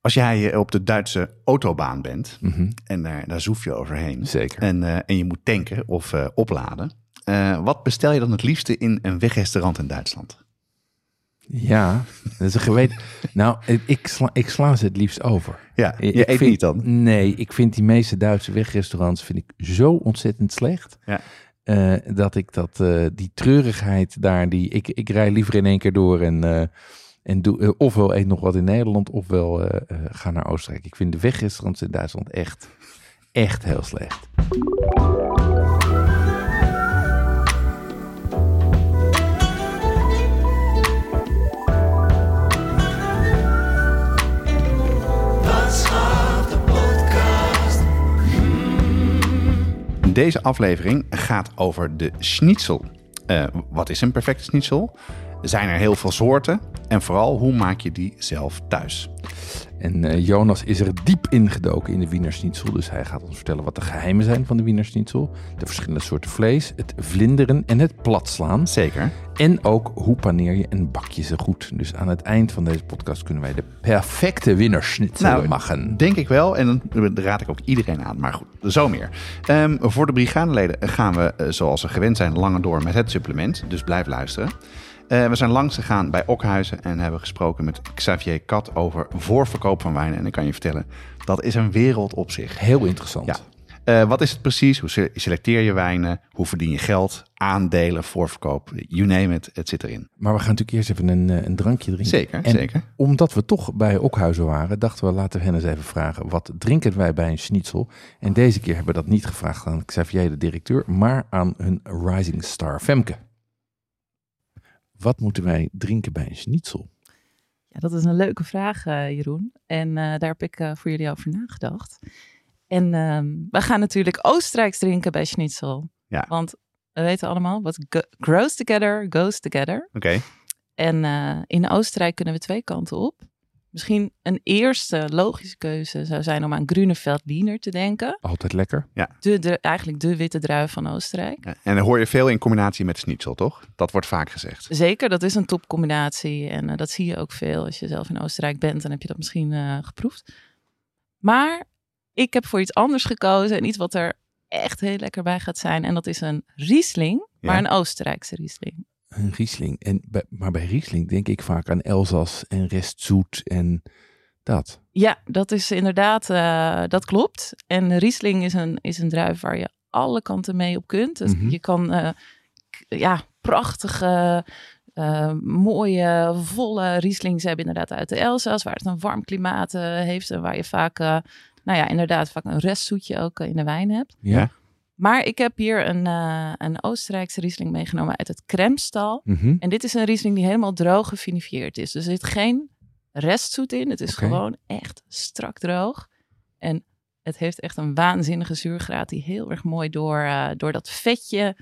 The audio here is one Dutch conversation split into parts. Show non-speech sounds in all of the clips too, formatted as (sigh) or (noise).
als jij eh, op de Duitse autobaan bent en daar, daar zoef je overheen Zeker. en, eh, en je moet tanken of eh, opladen, wat bestel je dan het liefste in een wegrestaurant in Duitsland? Ja, dat is een geweten. (laughs) nou, ik sla, ik sla ze het liefst over. Ja, je Ik eet vind- niet dan? Nee, ik vind die meeste Duitse wegrestaurants vind ik zo ontzettend slecht. Ja. dat ik dat, die treurigheid daar, die, ik, ik rij liever in één keer door en, en doe eh, ofwel eet nog wat in Nederland, ofwel eh, ga naar Oostenrijk. Ik vind de wegrestaurants in Duitsland echt, echt heel slecht. Deze aflevering gaat over de schnitzel. Wat is een perfecte schnitzel? Zijn er heel veel soorten? En vooral, hoe maak je die zelf thuis? En eh, Jonas is er diep ingedoken in de Wiener Schnitzel. Dus hij gaat ons vertellen wat de geheimen zijn van de Wiener Schnitzel. De verschillende soorten vlees, het vlinderen en het platslaan. Zeker. En ook hoe paneer je en bak je ze goed. Dus aan het eind van deze podcast kunnen wij de perfecte Wiener Schnitzel Nou, maken. Denk ik wel. En dan raad ik ook iedereen aan. Maar goed, zo meer. Ehm, voor de brigadeleden gaan we, eh, zoals ze gewend zijn, langer door met het supplement. Dus blijf luisteren. Eh, we zijn langs gegaan bij Okhuizen en hebben gesproken met Xavier Kat over voorverkoop van wijnen. En ik kan je vertellen, dat is een wereld op zich. Heel interessant. Ja. Eh, wat is het precies? Hoe se- selecteer je wijnen? Hoe verdien je geld? Aandelen, voorverkoop, you name it, het zit erin. Maar we gaan natuurlijk eerst even een, eh, een drankje drinken. Zeker, En zeker. Omdat we toch bij Okhuizen waren, dachten we laten we hen eens even vragen. Wat drinken wij bij een schnitzel? En deze keer hebben we dat niet gevraagd aan Xavier, de directeur, maar aan hun rising star Femke. Wat moeten wij drinken bij een schnitzel? Ja, dat is een leuke vraag, eh, Jeroen. En eh, daar heb ik eh, voor jullie over nagedacht. En ehm, we gaan natuurlijk Oostenrijks drinken bij Schnitzel. Ja. Want we weten allemaal, wat grows together, goes together. Oké, En in Oostenrijk kunnen we twee kanten op. Misschien een eerste logische keuze zou zijn om aan Grunewald-Liener te denken. Altijd lekker. De, de, eigenlijk de witte druif van Oostenrijk. Ja, En dan hoor je veel in combinatie met schnitzel, toch? Dat wordt vaak gezegd. Zeker, dat is een topcombinatie. En eh, dat zie je ook veel. Als je zelf in Oostenrijk bent, dan heb je dat misschien eh, geproefd. Maar ik heb voor iets anders gekozen. En iets wat er echt heel lekker bij gaat zijn. En dat is een Riesling, maar Ja. een Oostenrijkse Riesling. Een Riesling. En bij, maar bij Riesling denk ik vaak aan Elzas en restzoet en dat. Ja, dat is inderdaad, eh, dat klopt. En Riesling is een, is een druif waar je alle kanten mee op kunt. Dus Mhm. Je kan, eh, ja, prachtige, eh, mooie, volle Rieslings hebben inderdaad uit de Elzas, waar het een warm klimaat heeft en waar je vaak, nou ja, inderdaad vaak een restzoetje ook in de wijn hebt. Ja. Maar ik heb hier een, eh, een Oostenrijkse Riesling meegenomen uit het Kremstal. Mhm. En dit is een Riesling die helemaal droog gefinifieerd is. Dus er zit geen restzoet in. Het is gewoon echt strak droog. En het heeft echt een waanzinnige zuurgraad die heel erg mooi door, eh, door dat vetje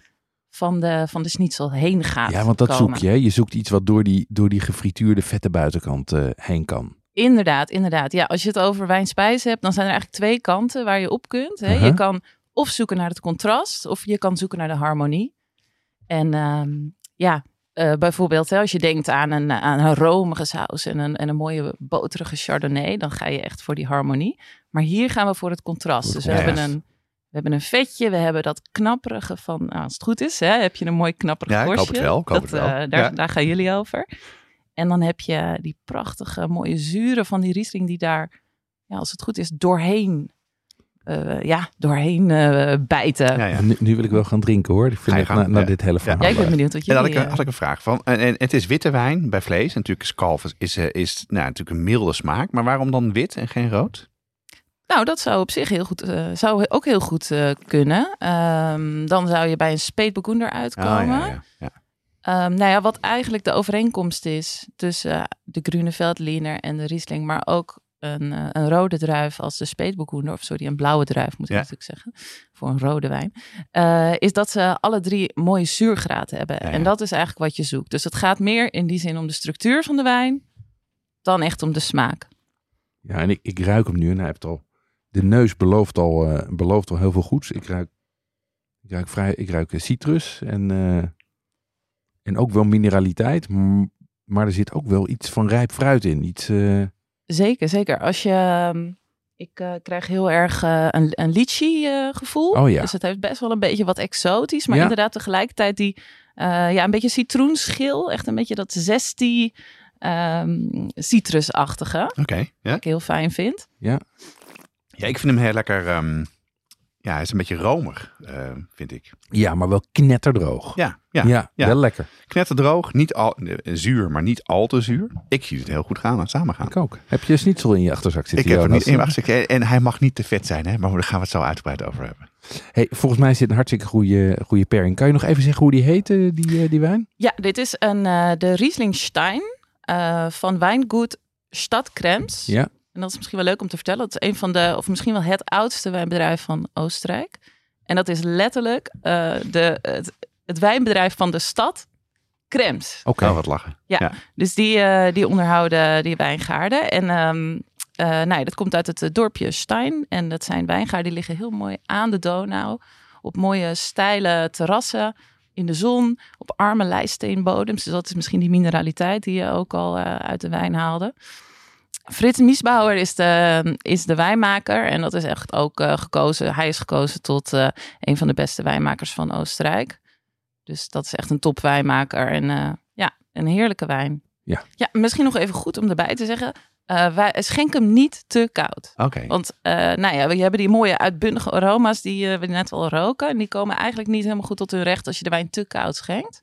van de, van de schnitzel heen gaat. Ja, want dat komen. zoek je. hè? Je zoekt iets wat door die, door die gefrituurde vette buitenkant eh, heen kan. Inderdaad, inderdaad. Ja, als je het over wijnspijzen hebt, dan zijn er eigenlijk twee kanten waar je op kunt. Hè. Uh-huh. Je kan of zoeken naar het contrast, of je kan zoeken naar de harmonie. En ehm, ja, eh, bijvoorbeeld hè, als je denkt aan een, aan een romige saus en een, en een mooie boterige chardonnay, dan ga je echt voor die harmonie. Maar hier gaan we voor het contrast. Dus we hebben, een, we hebben een vetje, we hebben dat knapperige van, nou, als het goed is, hè, heb je een mooi knapperig Ja, ik hoop het wel, ik hoop dat, het wel. eh, daar, Ja. daar gaan jullie over. En dan heb je die prachtige mooie zuren van die Riesling die daar, ja, als het goed is, doorheen, eh, ja, doorheen eh, bijten. Ja, ja. Nu, nu wil ik wel gaan drinken hoor. Ik Ga vind je het gang. na, na Ja. dit hele verhaal. Ja, ik ben benieuwd wat En jullie... had ik, een- had ik een vraag van. En, en het is witte wijn bij vlees. Natuurlijk is kalf is, is, eh, is nou, natuurlijk een milde smaak. Maar waarom dan wit en geen rood? Nou, dat zou op zich heel goed, eh, zou ook heel goed eh, kunnen. Ehm, dan zou je bij een speetbekoender uitkomen. Ah, ja, ja, ja. Ehm, nou ja, wat eigenlijk de overeenkomst is tussen de Grunewald Liener en de Riesling, maar ook een, eh, een rode druif als de Speetboekoender, of sorry, een blauwe druif moet ik Ja. natuurlijk zeggen, voor een rode wijn, eh, is dat ze alle drie mooie zuurgraad hebben. Ja, ja. En dat is eigenlijk wat je zoekt. Dus het gaat meer in die zin om de structuur van de wijn, dan echt om de smaak. Ja, en ik, ik ruik hem nu en hij heeft al... De neus belooft al, eh, belooft al heel veel goeds. Ik ruik, ik ruik, vrij, ik ruik citrus en, en ook wel mineraliteit. Maar er zit ook wel iets van rijp fruit in. Iets, Zeker, zeker. Als je, ehm, ik eh, krijg heel erg eh, een, een lychee eh, gevoel. Oh ja. Dus het heeft best wel een beetje wat exotisch, maar Ja. inderdaad tegelijkertijd die, ja, een beetje citroenschil. Echt een beetje dat zestie ehm citrusachtige, Oké, ja. wat ik heel fijn vind. Ja, ik vind hem heel lekker... ehm, ja, hij is een beetje romig, eh, vind ik. ja, maar wel knetterdroog. Ja, ja. Ja, ja. wel lekker. Knetterdroog, niet al, eh, zuur, maar niet al te zuur. Ik zie het heel goed gaan, samen gaan. Ik ook. Heb je schnitzel in je achterzak Ik zitten? heb er niet in ik- En hij mag niet te vet zijn, hè? maar daar gaan we het zo uitgebreid over hebben. Hey, volgens mij is dit een hartstikke goede, goede pairing. Kan je nog even zeggen hoe die heet, eh, die, eh, die wijn? Ja, dit is een, eh, de Riesling Stein eh, van Wijngoed Stad Krems. Ja. En dat is misschien wel leuk om te vertellen. Dat is een van de, of misschien wel het oudste wijnbedrijf van Oostenrijk. En dat is letterlijk eh, de, het, het wijnbedrijf van de stad Krems. Oké. Oh, wat lachen. Dus die, eh, die onderhouden die wijngaarden. En ehm eh, nou ja, dat komt uit het dorpje Stein. En dat zijn wijngaarden die liggen heel mooi aan de Donau. Op mooie steile terrassen. In de zon. Op arme lijststeenbodems. Dus dat is misschien die mineraliteit die je ook al eh, uit de wijn haalde. Frits Miesbauer is de, is de wijnmaker. En dat is echt ook eh, gekozen. Hij is gekozen tot eh, een van de beste wijnmakers van Oostenrijk. Dus dat is echt een topwijnmaker. En eh, ja, een heerlijke wijn. Ja. ja, misschien nog even goed om erbij te zeggen. wij schenk hem niet te koud. Oké. Want nou ja, we hebben die mooie uitbundige aroma's die we net al roken. En die komen eigenlijk niet helemaal goed tot hun recht als je de wijn te koud schenkt.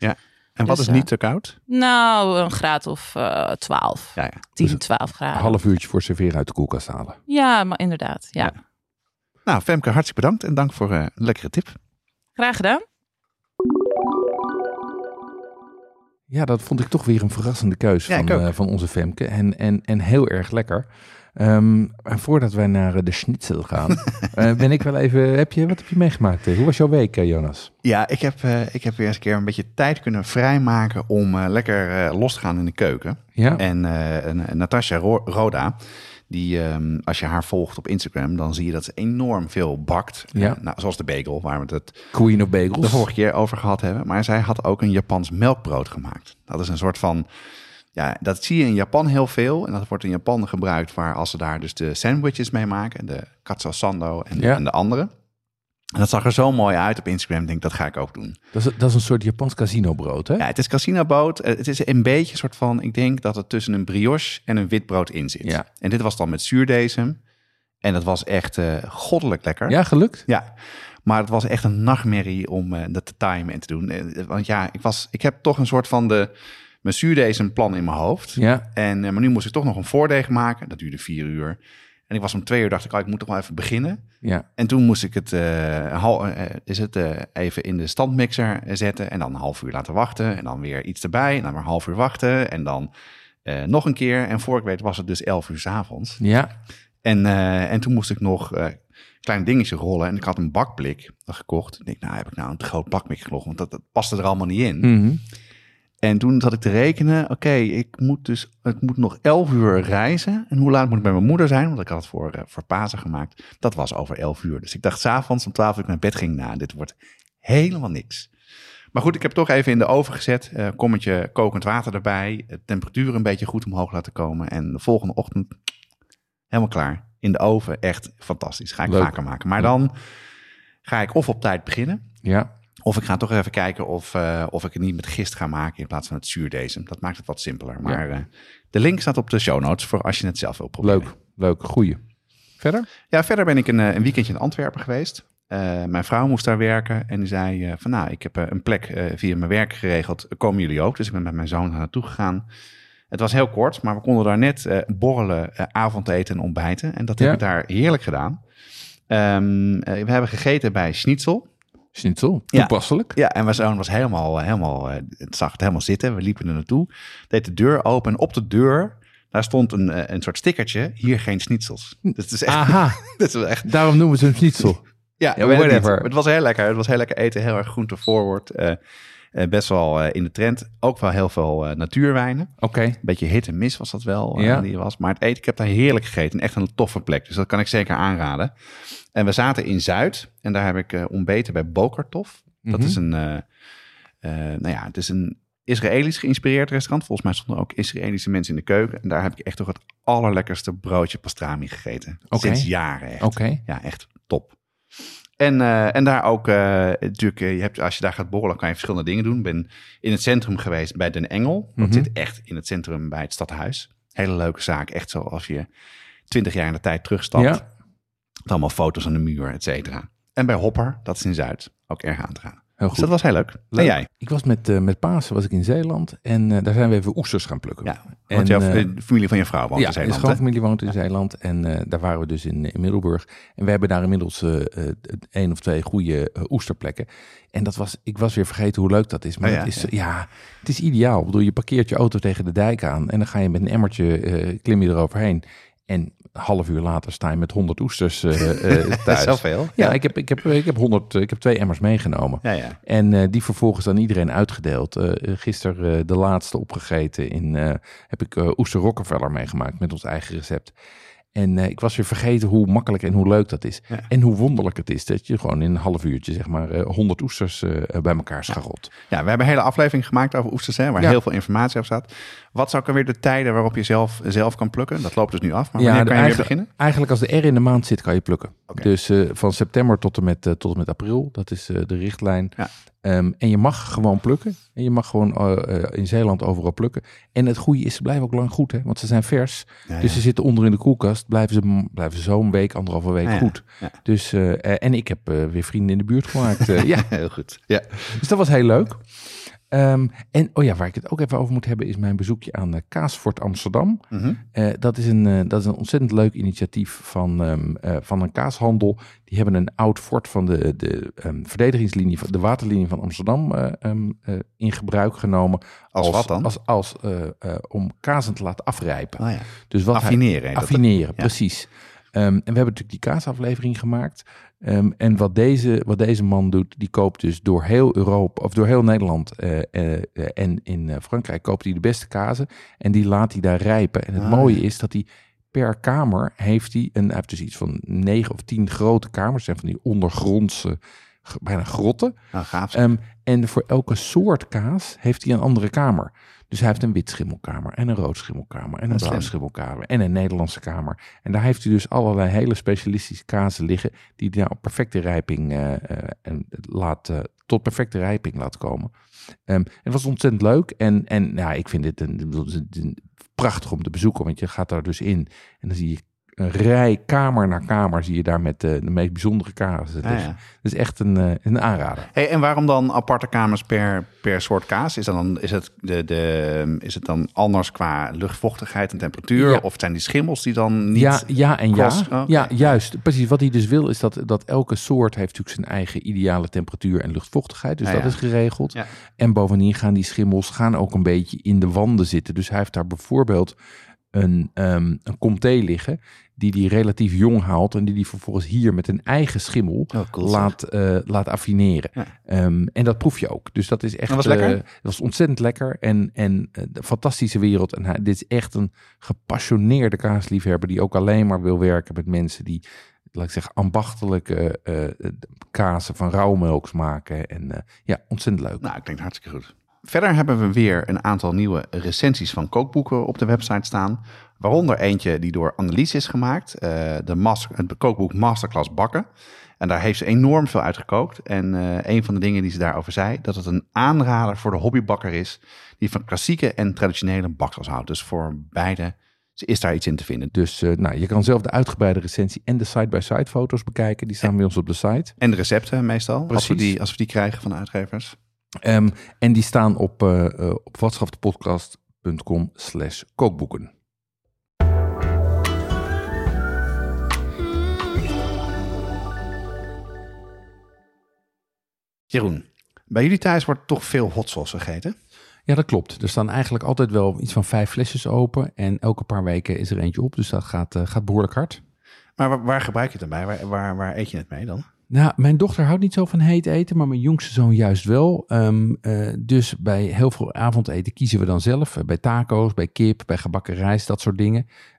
En wat dus, is niet te koud? Nou, een graad of eh 12. Ja, ja. 10, Dus 12 graden. Een half uurtje voor serveren uit de koelkast halen. Ja, maar inderdaad. Ja. Ja. Nou, Femke, hartstikke bedankt en dank voor eh, een lekkere tip. Graag gedaan. Ja, dat vond ik toch weer een verrassende keuze Ja, van, eh, van onze Femke. En, en, en heel erg lekker. Ehm, en voordat wij naar eh, de schnitzel gaan, (laughs) eh, ben ik wel even... Heb je, wat heb je meegemaakt? Hoe was jouw week, eh, Jonas? Ja, ik heb, ik heb weer eens een keer een beetje tijd kunnen vrijmaken om lekker los te gaan in de keuken. Ja, En en, Natasja Ro- Roda, die, ehm, als je haar volgt op Instagram, dan zie je dat ze enorm veel bakt. Ja. Nou, zoals de bagel, waar we het Queen of de Bagels. vorige keer over gehad hebben. Maar zij had ook een Japans melkbrood gemaakt. Dat is een soort van... Ja, dat zie je in Japan heel veel. En dat wordt in Japan gebruikt waar als ze daar dus de sandwiches mee maken. De katsu sando en, Ja. en de andere. En dat zag er zo mooi uit op Instagram. Ik denk, dat ga ik ook doen. Dat is, dat is een soort Japans casinobrood, hè? Ja, het is casinoboot. Eh, Het is een beetje een soort van... Ik denk dat het tussen een brioche en een witbrood in zit. Ja. En dit was dan met zuurdesem. En dat was echt eh, goddelijk lekker. Ja, gelukt? Ja, maar het was echt een nachtmerrie om eh, dat te timen en te doen. Want ja, ik, was, ik heb toch een soort van de mijn zuurdezen plan in mijn hoofd. Ja. En, eh, maar nu moest ik toch nog een voordeeg maken. Dat duurde vier uur. En ik was om twee uur, dacht ik, oh, ik moet toch wel even beginnen. Ja. En toen moest ik het, eh, hal- eh, is het even in de standmixer zetten. En dan een half uur laten wachten. En dan weer iets erbij. En dan weer een half uur wachten. En dan nog een keer. En voor ik weet was het dus elf uur 's avonds. Ja. En, en toen moest ik nog eh kleine dingetjes rollen. En ik had een bakblik gekocht. Ik denk, nou heb ik nou een groot bakblik gekocht. Want dat, dat paste er allemaal niet in. Mhm. En toen zat ik te rekenen. Oké, ik moet dus, het moet nog 11 uur reizen. En hoe laat moet ik bij mijn moeder zijn? Want ik had het voor, voor Pasen gemaakt. Dat was over 11 uur. Dus ik dacht s'avonds om 12 uur ik naar bed ging. Nou, dit wordt helemaal niks. Maar goed, ik heb toch even in de oven gezet. eh kommetje kokend water erbij. De temperatuur een beetje goed omhoog laten komen. En de volgende ochtend helemaal klaar. In de oven, echt fantastisch. Ga ik Leuk. vaker maken. Maar dan ga ik of op tijd beginnen. Ja. Of ik ga toch even kijken of, eh, of ik het niet met gist ga maken in plaats van het zuurdesem. Dat maakt het wat simpeler. Maar eh, de link staat op de show notes voor als je het zelf wil proberen. Leuk. Leuk. Goeie. Verder? Ja, verder ben ik een, eh, een weekendje in Antwerpen geweest. Mijn vrouw moest daar werken en die zei van nou, ik heb een plek via mijn werk geregeld. Komen jullie ook? Dus ik ben met mijn zoon daar naartoe gegaan. Het was heel kort, maar we konden daar net borrelen, avondeten en ontbijten. En dat Ja. heb ik daar heerlijk gedaan. Ehm, eh, we hebben gegeten bij Schnitzel. Schnitzel. Toepasselijk. Ja, en mijn zoon was helemaal, eh, helemaal, eh, het zag het helemaal zitten. We liepen er naartoe, deed de deur open en op de deur, Daar stond een, eh, een soort stickertje, hier geen schnitzels. Dus het is echt, Aha, (laughs) dat is echt daarom noemen ze hem schnitzel. ja, Ja, weet het whatever. Het was heel lekker. Het was heel lekker eten, heel erg groente forward. eh, best wel eh, in de trend. Ook wel heel veel eh, natuurwijnen. Oké, Een beetje hit en miss was dat wel, eh, Ja. die was. Maar het eten, ik heb daar heerlijk gegeten. Echt een toffe plek. Dus dat kan ik zeker aanraden. En we zaten in Zuid. En daar heb ik eh, ontbeten bij Bokertof. Dat Mhm. is een, eh, eh, nou ja, het is een Israëlisch geïnspireerd restaurant. Volgens mij stonden ook Israëlische mensen in de keuken. En daar heb ik echt toch het allerlekkerste broodje pastrami gegeten. Sinds jaren echt. oké. Ja, echt top. En, eh, en daar ook, eh, natuurlijk, eh, je hebt, als je daar gaat borrelen, kan je verschillende dingen doen. Ik ben in het centrum geweest bij Den Engel. Dat Mhm. zit echt in het centrum bij het stadhuis. Hele leuke zaak. Echt zoals je twintig jaar in de tijd terugstapt. Ja. Met allemaal foto's aan de muur, et cetera. En bij Hopper, dat is in Zuid, ook erg aan te. Heel Dus dat was heel leuk. Leuk. En jij? Ik was met, eh, met Pasen was ik in Zeeland en eh, daar zijn we even oesters gaan plukken. Ja, En, want jouw eh, de familie van je vrouw woont ja, in de Zeeland. hè? schoonfamilie woont in Zeeland en daar waren we dus in, in Middelburg. En we hebben daar inmiddels één of twee goede oesterplekken. En dat was, ik was weer vergeten hoe leuk dat is. Maar Oh ja, het, is, ja. ja. het is ideaal. Ik bedoel, je parkeert je auto tegen de dijk aan en dan ga je met een emmertje, klim je eroverheen. En een half uur later sta je met 100 oesters (laughs) Dat is thuis. zoveel. Ja, ik heb, ik, heb, ik, heb 100, eh, ik heb twee emmers meegenomen. Ja, ja. En die vervolgens aan iedereen uitgedeeld. Eh gisteren de laatste opgegeten. In, heb ik oester Rockefeller meegemaakt met ons eigen recept. En ik was weer vergeten hoe makkelijk en hoe leuk dat is. Ja. En hoe wonderlijk het is dat je gewoon in een half uurtje zeg maar eh 100 oesters bij elkaar scharrelt. Ja, we hebben een hele aflevering gemaakt over oesters, hè, waar heel veel informatie op staat. Wat zou er weer de tijden waarop je zelf, zelf kan plukken? Dat loopt dus nu af, maar Ja, wanneer kan je weer beginnen? Eigenlijk als de R in de maand zit kan je plukken. Dus eh, van september tot en met, eh, tot en met april. Dat is eh, de richtlijn. Ja. Ehm, en je mag gewoon plukken. En je mag gewoon in Zeeland overal plukken. En het goede is, ze blijven ook lang goed. Hè? Want ze zijn vers. Ja, Dus ze zitten onder in de koelkast. Blijven ze, blijven zo'n week, anderhalve week goed. Dus, en ik heb weer vrienden in de buurt gemaakt. (laughs) ja, heel goed. Ja. dus dat was heel leuk. Ehm, en oh ja, waar ik het ook even over moet hebben, is mijn bezoekje aan eh, Kaasfort Amsterdam. Mhm. Eh, dat, is een, eh, dat is een ontzettend leuk initiatief van, ehm, eh, van een kaashandel. Die hebben een oud fort van de, de ehm, verdedigingslinie, van de waterlinie van Amsterdam in gebruik genomen. Als wat dan? Als, als, om kazen te laten afrijpen. Oh ja. Dus wat hij- Affineren. dat, hè? Affineren, precies. En we hebben natuurlijk die kaasaflevering gemaakt. Ehm, en wat deze, wat deze man doet, die koopt dus door heel Europa, of door heel Nederland eh, eh, en in eh, Frankrijk koopt hij de beste kazen. En die laat hij daar rijpen. En het Ah, mooie is dat hij per kamer heeft hij, een, hij heeft dus iets van negen of tien grote kamers. zijn van die ondergrondse, bijna grotten. Nou, gaaf. Ehm, en voor elke soort kaas heeft hij een andere kamer. Dus hij heeft een wit schimmelkamer en een rood schimmelkamer en een blauw schimmelkamer en een Nederlandse kamer. En daar heeft hij dus allerlei hele specialistische kazen liggen die hij nou op perfecte rijping eh, eh, en laat, eh, tot perfecte rijping laat komen. Ehm, het was ontzettend leuk en, en ja, ik vind dit een, een- een- prachtig om te bezoeken, want je gaat daar dus in en dan zie je een rij kamer na kamer zie je daar met eh, de meest bijzondere kazen. Ja, Dus ja. Het is echt een, eh, een aanrader. Hey, en waarom dan aparte kamers per, per soort kaas? Is, dat dan, is, het de, de, is het dan anders qua luchtvochtigheid en temperatuur? Ja. Of zijn die schimmels die dan niet... Ja, ja en ja. oh, Ja, juist. Precies. Wat hij dus wil is dat, dat elke soort heeft natuurlijk zijn eigen ideale temperatuur en luchtvochtigheid. Dus Ja, dat ja. is geregeld. Ja. En bovendien gaan die schimmels gaan ook een beetje in de wanden zitten. Dus hij heeft daar bijvoorbeeld een, ehm een comté liggen die die relatief jong haalt en die die vervolgens hier met een eigen schimmel Oh, cool, laat, eh, laat affineren. Ja. Ehm, en dat proef je ook. Dus dat is echt. Dat was lekker? eh, dat was ontzettend lekker en, en eh, een fantastische wereld. En hij, dit is echt een gepassioneerde kaasliefhebber die ook alleen maar wil werken met mensen die, laat ik zeggen, ambachtelijke kazen van rauwmelks maken. En ja, ontzettend leuk. Nou, klinkt hartstikke goed. Verder hebben we weer een aantal nieuwe recensies van kookboeken op de website staan. Waaronder eentje die door Annelies is gemaakt. eh, de mas- het kookboek Masterclass Bakken. En daar heeft ze enorm veel uitgekookt. En eh, een van de dingen die ze daarover zei, dat het een aanrader voor de hobbybakker is. Die van klassieke en traditionele baksels houdt. Dus voor beide is daar iets in te vinden. Dus eh, nou, je kan zelf de uitgebreide recensie en de side-by-side foto's bekijken. Die staan bij ons op de site. En de recepten meestal, als we, Precies. die, als we die krijgen van de uitgevers. Ehm, en die staan op, uh, op watschapdepodcast.com slash kookboeken. Jeroen, bij jullie thuis wordt toch veel hot sauce gegeten? Ja, dat klopt. Er staan eigenlijk altijd wel iets van vijf flesjes open. En elke paar weken is er eentje op. Dus dat gaat, eh, gaat behoorlijk hard. Maar waar, waar gebruik je het dan bij? Waar, waar, waar eet je het mee dan? Nou, mijn dochter houdt niet zo van heet eten, maar mijn jongste zoon juist wel. Ehm, eh, dus bij heel veel avondeten kiezen we dan zelf. Eh, bij taco's, bij kip, bij gebakken rijst, dat soort dingen.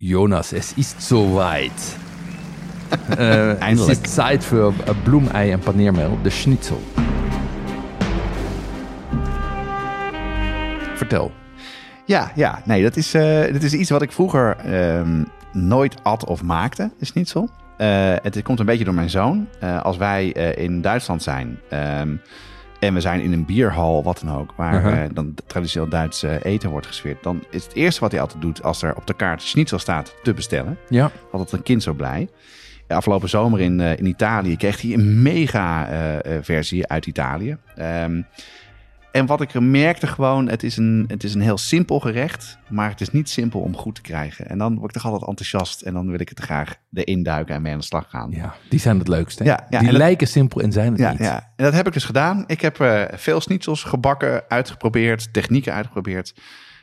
Jonas, es ist soweit. (laughs) es Eindelijk. ist Zeit für äh, Bloemei en paneermeel, de schnitzel. Vertel. Ja, ja, nee, dat is, eh, dat is iets wat ik vroeger ehm, nooit at of maakte, de schnitzel. Eh, het komt een beetje door mijn zoon. Als wij in Duitsland zijn ehm, en we zijn in een bierhal, wat dan ook, waar Uh-huh. eh, dan traditioneel Duits eten wordt gesfeerd, dan is het eerste wat hij altijd doet als er op de kaart schnitzel staat te bestellen. Ja, Altijd een kind zo blij. Afgelopen zomer in, eh, in Italië kreeg hij een mega eh, versie uit Italië. Ehm, en wat ik merkte gewoon, het is, een, het is een heel simpel gerecht, maar het is niet simpel om goed te krijgen. En dan word ik toch altijd enthousiast en dan wil ik het graag erin duiken en mee aan de slag gaan. ja, die zijn het leukste. Ja, ja, die dat- lijken simpel en zijn het Ja, niet. ja, en dat heb ik dus gedaan. Ik heb eh, veel schnitzels gebakken, uitgeprobeerd, technieken uitgeprobeerd.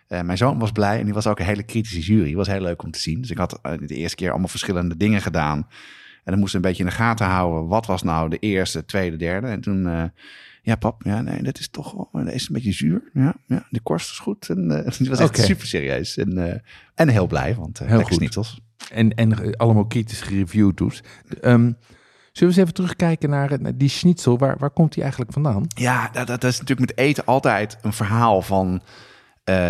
Eh, mijn zoon was blij en die was ook een hele kritische jury. Het was heel leuk om te zien. Dus ik had eh, de eerste keer allemaal verschillende dingen gedaan. En dan moest ik een beetje in de gaten houden. Wat was nou de eerste, tweede, derde? En toen, ja pap, ja nee, dat is toch wel, dat is een beetje zuur. Ja, ja de korst is goed. En eh (laughs) die was echt super serieus. En, eh, en heel blij, want uh, Heel goed. En, en allemaal kritisch gereviewd doet. Ehm, zullen we eens even terugkijken naar, naar die schnitzel? Waar, waar komt die eigenlijk vandaan? Ja, dat, dat is natuurlijk met eten altijd een verhaal van...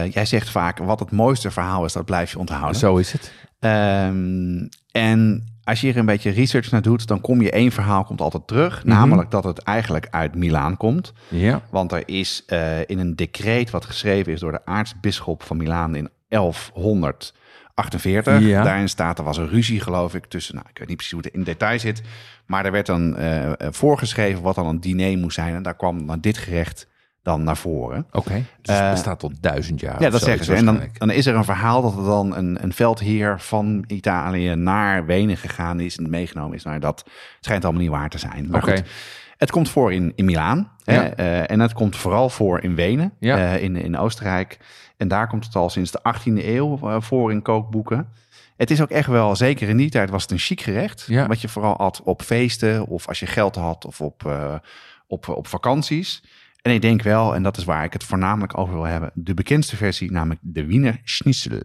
jij zegt vaak, wat het mooiste verhaal is, dat blijf je onthouden. Zo is het. Ehm, en als je hier een beetje research naar doet, dan kom je één verhaal komt altijd terug. Namelijk dat het eigenlijk uit Milaan komt. Ja. Want er is eh, in een decreet wat geschreven is door de aartsbisschop van Milaan in 1148. Ja. Daarin staat, er was een ruzie geloof ik tussen, nou ik weet niet precies hoe het in detail zit. Maar er werd dan eh, eh, voorgeschreven wat dan een diner moest zijn. En daar kwam dan dit gerecht dan naar voren. Oké. Dus het Eh, bestaat al duizend jaar. Ja, dat zeggen ze. En dan, dan is er een verhaal dat er dan een, een veldheer van Italië naar Wenen gegaan is en meegenomen is. Nou, dat schijnt allemaal niet waar te zijn. Maar Oké. goed, het komt voor in, in Milaan. Hè, Ja. eh, en het komt vooral voor in Wenen, Ja. eh, in, in Oostenrijk. En daar komt het al sinds de 18e eeuw voor in kookboeken. Het is ook echt wel, zeker in die tijd was het een chic gerecht. Ja. Wat je vooral had op feesten of als je geld had of op, op, op vakanties. En ik denk wel, en dat is waar ik het voornamelijk over wil hebben, de bekendste versie, namelijk de Wiener Schnitzel.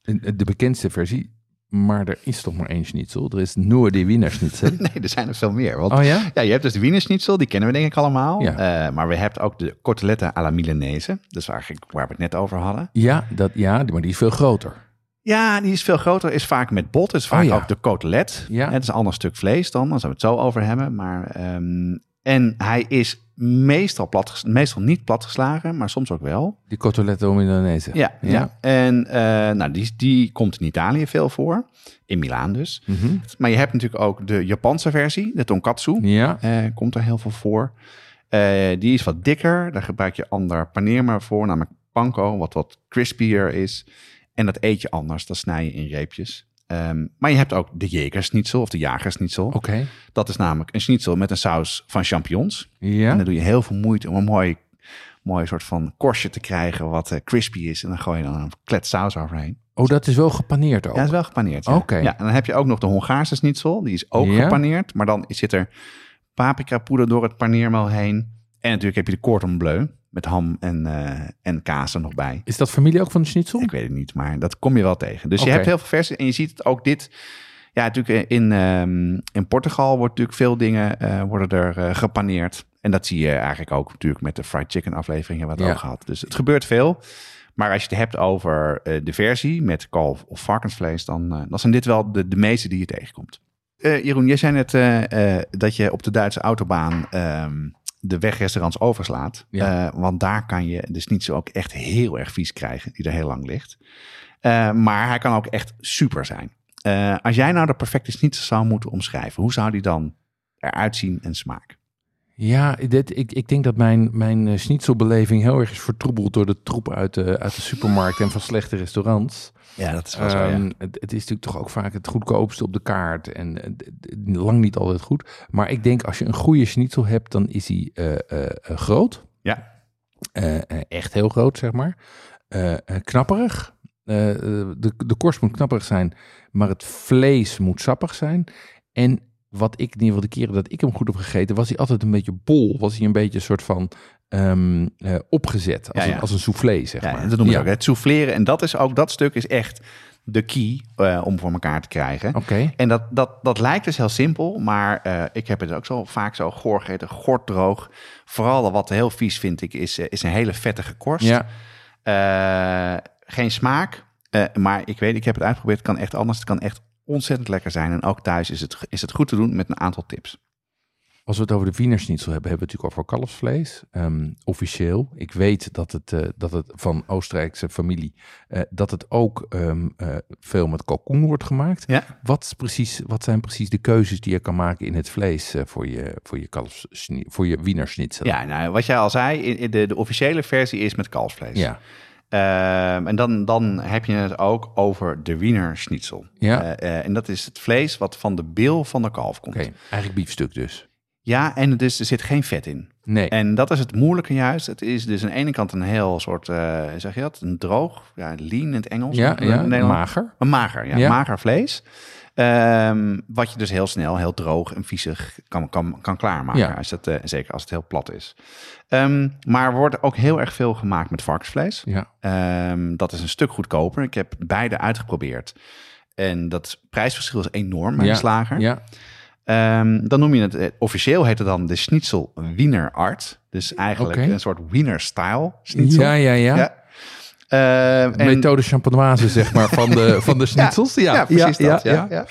De de bekendste versie. Maar er is toch maar één schnitzel. Er is nur die Wiener schnitzel. (laughs) Nee, er zijn er veel meer. Want Oh ja? ja, je hebt dus de Wiener Schnitzel, die kennen we denk ik allemaal. Ja. Eh, maar we hebben ook de coteletten à la Milanese. Dus eigenlijk waar we het net over hadden. Ja, dat, ja, maar die is veel groter. Ja, die is veel groter, is vaak met bot. Is vaak Oh ja. ook de cotelet. Ja. Het is een ander stuk vlees dan, daar zullen we het zo over hebben. Maar, ehm, en hij is meestal, plat, meestal niet platgeslagen, maar soms ook wel. Die cotoletto milanese. Ja, ja. en eh, nou, die, die komt in Italië veel voor. In Milaan dus. Mhm. Maar je hebt natuurlijk ook de Japanse versie, de tonkatsu. Ja. Eh, komt er heel veel voor. Eh, die is wat dikker. Daar gebruik je ander paneermeel voor, namelijk panko, wat wat crispier is. En dat eet je anders, dat snij je in reepjes. Ehm, maar je hebt ook de jegersnitzel of de jagersnitzel. Oké. Dat is namelijk een schnitzel met een saus van champignons. En Ja. dan doe je heel veel moeite om een mooi, mooi soort van korstje te krijgen wat eh, crispy is. En dan gooi je dan een klet saus overheen. Oh, dat is wel gepaneerd ook. Ja, dat is wel gepaneerd. Ja. Oké. Ja, en dan heb je ook nog de Hongaarse schnitzel. Die is ook Ja. gepaneerd. Maar dan zit er paprika poeder door het paneermeel heen. En natuurlijk heb je de cordon bleu met ham en, eh, en kaas er nog bij. Is dat familie ook van de schnitzel? Ik weet het niet, maar dat kom je wel tegen. Dus je hebt heel veel versies en je ziet het ook dit. Ja, natuurlijk in, ehm, in Portugal wordt natuurlijk veel dingen eh, worden er eh, gepaneerd. En dat zie je eigenlijk ook natuurlijk met de fried chicken afleveringen wat Ja. ook gehad. Dus het gebeurt veel. Maar als je het hebt over eh, de versie met kalf of varkensvlees, dan, eh, dan zijn dit wel de, de meeste die je tegenkomt. Eh, Jeroen, jij zei net eh, eh, dat je op de Duitse autobaan ehm, de wegrestaurants overslaat. Ja. Eh, want daar kan je de schnitzel ook echt heel erg vies krijgen, die er heel lang ligt. Eh, maar hij kan ook echt super zijn. Eh, als jij nou de perfecte schnitzel zou moeten omschrijven, hoe zou die dan eruit zien en smaken? Ja, dit, ik, ik denk dat mijn, mijn eh, schnitzelbeleving heel erg is vertroebeld door de troep uit de, uit de supermarkt en van slechte restaurants. Ja, dat is Ehm, het, het is natuurlijk toch ook vaak het goedkoopste op de kaart en eh, lang niet altijd goed. Maar ik denk als je een goede schnitzel hebt, dan is hij eh, groot. Ja. Eh, echt heel groot, zeg maar. Knapperig. De, de korst moet knapperig zijn, maar het vlees moet sappig zijn. En wat ik in ieder geval de keren dat ik hem goed heb gegeten, was hij altijd een beetje bol. Was hij een beetje een soort van ehm, eh, opgezet. Als, Ja, ja. Een, als een soufflé, zeg Ja, maar. dat noemen Ja. ook. Het souffleren. En dat is ook, dat stuk is echt de key eh, om voor elkaar te krijgen. Oké. En dat, dat, dat lijkt dus heel simpel, maar eh, ik heb het ook zo vaak zo goor gegeten, gorddroog. Vooral wat heel vies vind ik, is, is een hele vettige korst. Ja, geen smaak, maar ik weet, ik heb het uitgeprobeerd, het kan echt anders. Het kan echt ontzettend lekker zijn. En ook thuis is het, is het goed te doen met een aantal tips. Als we het over de Wiener Schnitzel hebben, hebben we het natuurlijk over kalfsvlees. Ehm, officieel. Ik weet dat het, eh, dat het van Oostenrijkse familie, eh, dat het ook ehm, eh, veel met kalkoen wordt gemaakt. Ja. Wat, precies, wat zijn precies de keuzes die je kan maken in het vlees voor, je, voor, je kalfs, voor je Wiener Schnitzel? Ja, nou, wat jij al zei, de, de officiële versie is met kalfsvlees. Ja. Ehm, en dan, dan heb je het ook over de Wiener Schnitzel. Ja. Eh, eh, en dat is het vlees wat van de bil van de kalf komt. Eigenlijk biefstuk dus. Ja, en dus er zit geen vet in. Nee. En dat is het moeilijke juist. Het is dus aan de ene kant een heel soort, eh, zeg je dat, een droog, ja, lean in het Engels. ja, in ja het Nederlands. mager. Een mager, ja, Ja. mager vlees. Ehm, wat je dus heel snel, heel droog en viezig kan, kan, kan klaarmaken. Ja. Als het, eh, zeker als het heel plat is. Ehm, maar er wordt ook heel erg veel gemaakt met varkensvlees. Ja. Ehm, dat is een stuk goedkoper. Ik heb beide uitgeprobeerd. En dat prijsverschil is enorm bij Ja. de slager. Ja. Dan noem je het, eh, officieel heet het dan de Schnitzel Wiener Art. Dus eigenlijk een soort Wiener style schnitzel. Ja, ja, ja. Ja. Ehm, en- Methode champenoise, zeg maar, van de, (laughs) van de schnitzels. Ja, ja, precies dat. Ja.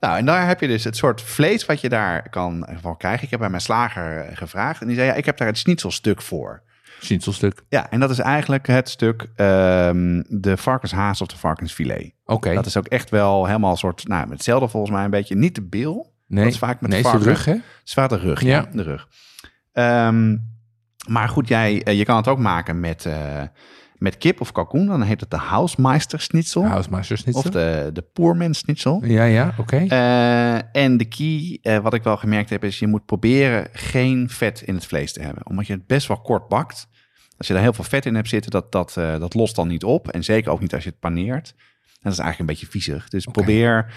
Nou, en daar heb je dus het soort vlees wat je daar kan van krijgen. Ik heb bij mijn slager eh, gevraagd en die zei, ja, ik heb daar het schnitzelstuk voor. Schnitzelstuk. Ja, en dat is eigenlijk het stuk ehm, de varkenshaas of de varkensfilet. Oké. Dat is ook echt wel helemaal een soort, nou, hetzelfde volgens mij een beetje. Niet de bil, Nee, dat is vaak met nee, de rug, hè? vaak de rug. Ja, Ja. de rug. Ehm, maar goed, jij, eh, je kan het ook maken met, eh, met kip of kalkoen. Dan heet het de Hausmeister schnitzel. Schnitzel. Of de, de Poorman schnitzel. Ja, ja, oké. Eh, en de key, eh, wat ik wel gemerkt heb, is je moet proberen geen vet in het vlees te hebben. Omdat je het best wel kort bakt. Als je daar heel veel vet in hebt zitten, dat, dat, eh, dat lost dan niet op. En zeker ook niet als je het paneert. En dat is eigenlijk een beetje viezig. Dus probeer...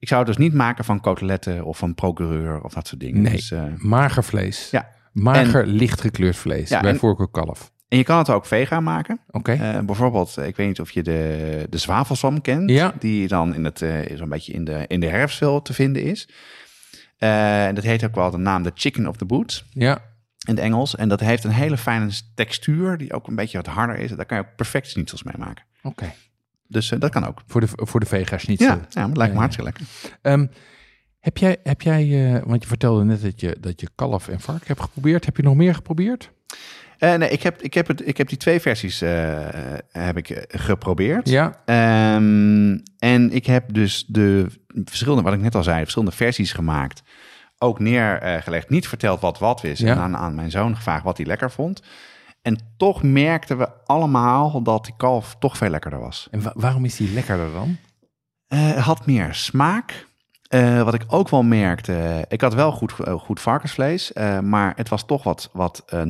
Ik zou het dus niet maken van coteletten of van procureur of dat soort dingen. Nee. Dus, Mager vlees. ja. Mager, licht gekleurd vlees. Ja, bij en- voorkeur kalf. En je kan het ook vegan maken. Oké. Eh, bijvoorbeeld, ik weet niet of je de, de zwavelzwam kent. Ja. Die dan in het, eh, zo'n beetje in de, in de herfst veel te vinden is. Eh, en dat heet ook wel de naam de chicken of the boot ja. in het Engels. En dat heeft een hele fijne textuur die ook een beetje wat harder is. Daar kan je ook perfect schnitzels mee maken. Oké. Dus dat kan ook. Voor de, voor de vega schnitzel. Ja, ja lijkt me hartstikke lekker. Ehm, heb jij, heb jij want je vertelde net dat je, dat je kalf en vark hebt geprobeerd. Heb je nog meer geprobeerd? Eh, nee, ik heb, ik, heb het, ik heb die twee versies eh, heb ik eh, geprobeerd. Ja. Ehm, en ik heb dus de verschillende, wat ik net al zei, verschillende versies gemaakt. Ook neergelegd. Niet verteld wat wat is. Ja. En aan, aan mijn zoon gevraagd wat hij lekker vond. En toch merkten we allemaal dat die kalf toch veel lekkerder was. En wa- waarom is die lekkerder dan? Eh, het had meer smaak. Eh, wat ik ook wel merkte, ik had wel goed, eh, goed varkensvlees, eh, maar het was toch wat, wat eh,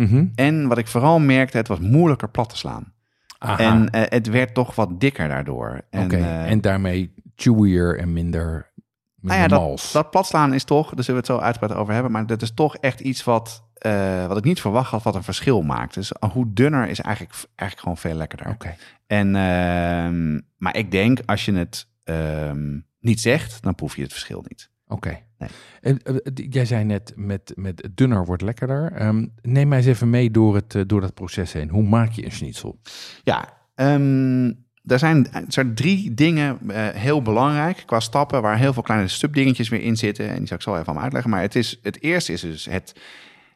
Mhm. En wat ik vooral merkte, het was moeilijker plat te slaan. Aha. En eh, het werd toch wat dikker daardoor. En, eh, en daarmee chewier en minder, minder nou ja, dat, mals. dat platslaan is toch, daar zullen we het zo uitgebreid over hebben, maar dat is toch echt iets wat, eh, wat ik niet verwacht had, wat een verschil maakt. Dus hoe dunner is eigenlijk, eigenlijk gewoon veel lekkerder. Oké. En, ehm, maar ik denk, als je het ehm, niet zegt, dan proef je het verschil niet. Oké. Nee. Eh, jij zei net, met, met dunner wordt lekkerder. Ehm, neem mij eens even mee door, het, eh, door dat proces heen. Hoe maak je een schnitzel? Ja, ehm, er, zijn, er zijn drie dingen eh, heel belangrijk qua stappen, waar heel veel kleine stupdingetjes weer in zitten. En die zal ik zo even aan uitleggen. Maar het, is, het eerste is dus het,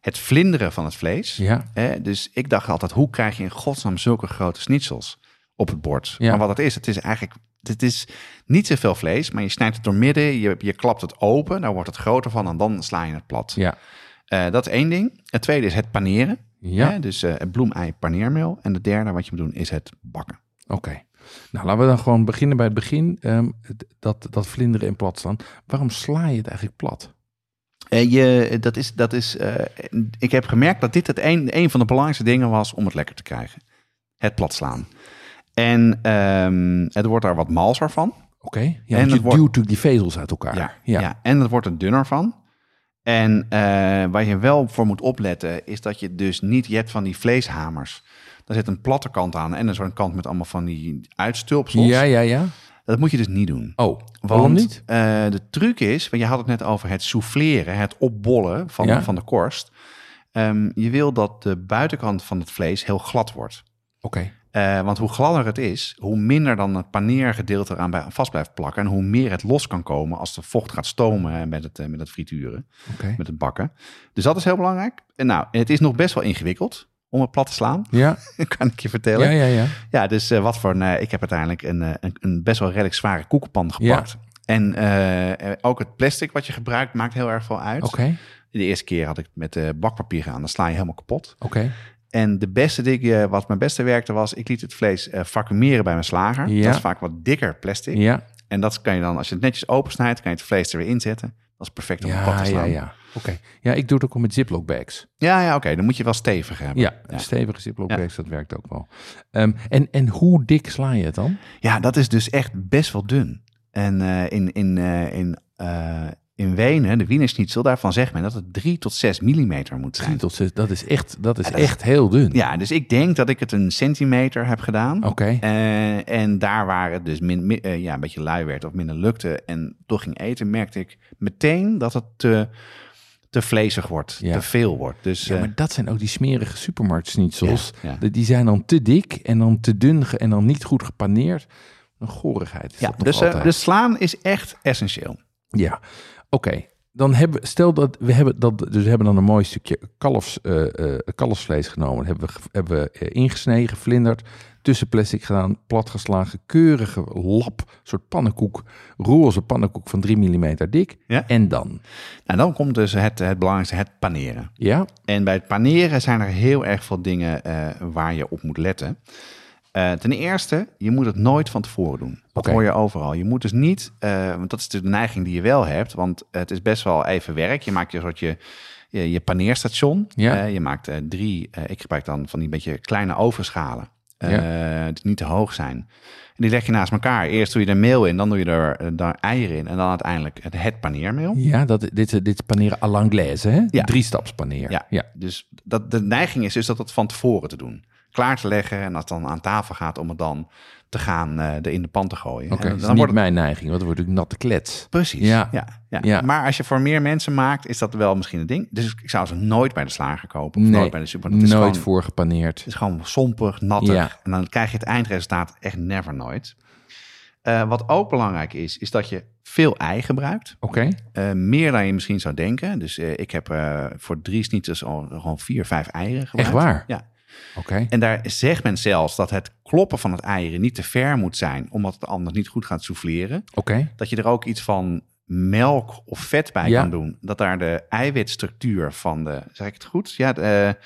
het vlinderen van het vlees. Ja. Dus ik dacht altijd, hoe krijg je in godsnaam zulke grote schnitzels op het bord? Ja. Maar wat het is, het is eigenlijk, het is niet zoveel vlees, maar je snijdt het door midden, je, je klapt het open, daar wordt het groter van en dan sla je het plat. Ja. Eh, dat is één ding. Het tweede is het paneren. Ja. Hè? Dus eh het bloemei paneermeel. En de derde wat je moet doen is het bakken. Oké. Nou, laten we dan gewoon beginnen bij het begin. Ehm, dat, dat vlinderen en plat staan. Waarom sla je het eigenlijk plat? Eh, je, dat is, dat is, eh, ik heb gemerkt dat dit het een, een van de belangrijkste dingen was om het lekker te krijgen. Het plat slaan. En ehm, het wordt daar wat malser van. Oké. Ja, En je wordt- duwt natuurlijk die vezels uit elkaar. Ja, ja. en het wordt er dunner van. En eh, waar je wel voor moet opletten, is dat je dus niet, je hebt van die vleeshamers. Daar zit een platte kant aan en een soort kant met allemaal van die uitstulpsels. Ja, ja, ja. Dat moet je dus niet doen. Oh, waarom Want niet? eh, de truc is, want je had het net over het souffleren, het opbollen van, Ja. van de korst. Ehm, je wil dat de buitenkant van het vlees heel glad wordt. Oké. Eh, want hoe gladder het is, hoe minder dan het paneergedeelte eraan bij, vast blijft plakken. En hoe meer het los kan komen als de vocht gaat stomen met het, eh, met het frituren, met het bakken. Dus dat is heel belangrijk. En nou, het is nog best wel ingewikkeld om het plat te slaan, Ja, (laughs) kan ik je vertellen. ja, Ja, ja, ja. dus eh, wat voor ik heb uiteindelijk een, een, een best wel redelijk zware koekenpan gepakt. En eh, eh, ook het plastic wat je gebruikt maakt heel erg veel uit. Oké, De eerste keer had ik het met bakpapier gedaan, dan sla je helemaal kapot. oké. En de beste ding, eh, wat mijn beste werkte was, ik liet het vlees eh vacuumeren bij mijn slager. Ja. Dat is vaak wat dikker plastic. Ja, En dat kan je dan, als je het netjes opensnijdt, kan je het vlees er weer inzetten. Dat is perfect om ja, te ja, slaan. ja. Oké. Ja, ik doe het ook al met Ziploc bags. ja, ja, oké. Dan moet je wel stevig hebben. Ja, ja. stevige Ziploc Ja. bags, dat werkt ook wel. Ehm, en, en hoe dik sla je het dan? Ja, dat is dus echt best wel dun. En eh, in, in, in, in Wenen, de Wiener Schnitzel, daarvan zegt men dat het 3 tot 6 millimeter moet zijn. 3 tot 6, dat is echt, dat is Ja, dat is- echt heel dun. Ja, dus ik denk dat ik het een centimeter heb gedaan. Oké. Eh, en daar waar het dus min, min- eh, ja, een beetje lui werd of minder lukte en toch ging eten, merkte ik meteen dat het te, te vlezig wordt, Ja. te veel wordt. Dus Ja, eh, maar dat zijn ook die smerige supermarktschnitzels. Ja. Die- zijn dan te dik en dan te dun en dan niet goed gepaneerd. Een gorigheid is ja, dat dus, eh, dus slaan is echt essentieel. Ja, oké. Dan hebben we, stel dat we hebben dat, dus we hebben dan een mooi stukje kalfs, eh, eh, kalfsvlees genomen. Hebben we, hebben we eh, ingesneden, geflinderd, tussen plastic gedaan, platgeslagen, keurige lap, soort pannenkoek, roze pannenkoek van 3 mm dik. Ja. En dan, En dan komt dus het, het belangrijkste, het paneren. ja, En bij het paneren zijn er heel erg veel dingen waar je op moet letten. Eh, ten eerste, je moet het nooit van tevoren doen. Dat hoor je overal. Je moet dus niet, eh, want dat is de neiging die je wel hebt, want het is best wel even werk. Je maakt je soort je, je, je paneerstation. Ja. Eh, je maakt drie, ik gebruik dan van die beetje kleine ovenschalen. eh, Ja. die niet te hoog zijn. En die leg je naast elkaar. Eerst doe je er meel in, dan doe je er, daar eieren in en dan uiteindelijk het, het paneermeel. ja dat, dit, is- dit is paneren à l'anglaise, hè? Ja. Drie staps paneer. Ja, ja. dus dat, de neiging is dus dat het van tevoren te doen. Klaar te leggen en het dan aan tafel gaat om het dan te gaan eh er in de pan te gooien. Oké, dat is dan niet wordt het, mijn neiging, want dan wordt natuurlijk natte klets. Precies, Ja. ja. Ja, Ja. Maar als je voor meer mensen maakt, is dat wel misschien een ding. Dus ik zou ze nooit bij de slager kopen of Nee, nooit bij de super. Dat is nooit gewoon, voorgepaneerd. Het is gewoon sompig, nattig. Ja. En dan krijg je het eindresultaat echt never nooit. Eh, wat ook belangrijk is, is dat je veel ei gebruikt. Oké, Eh, meer dan je misschien zou denken. Dus eh, ik heb eh, voor drie snieters al gewoon vier, vijf eieren gebruikt. echt waar? Ja. En daar zegt men zelfs dat het kloppen van het eieren niet te ver moet zijn, omdat het anders niet goed gaat souffleren. Oké. Dat je er ook iets van melk of vet bij Ja. kan doen. Dat daar de eiwitstructuur van de, zeg ik het goed? Ja, de, eh,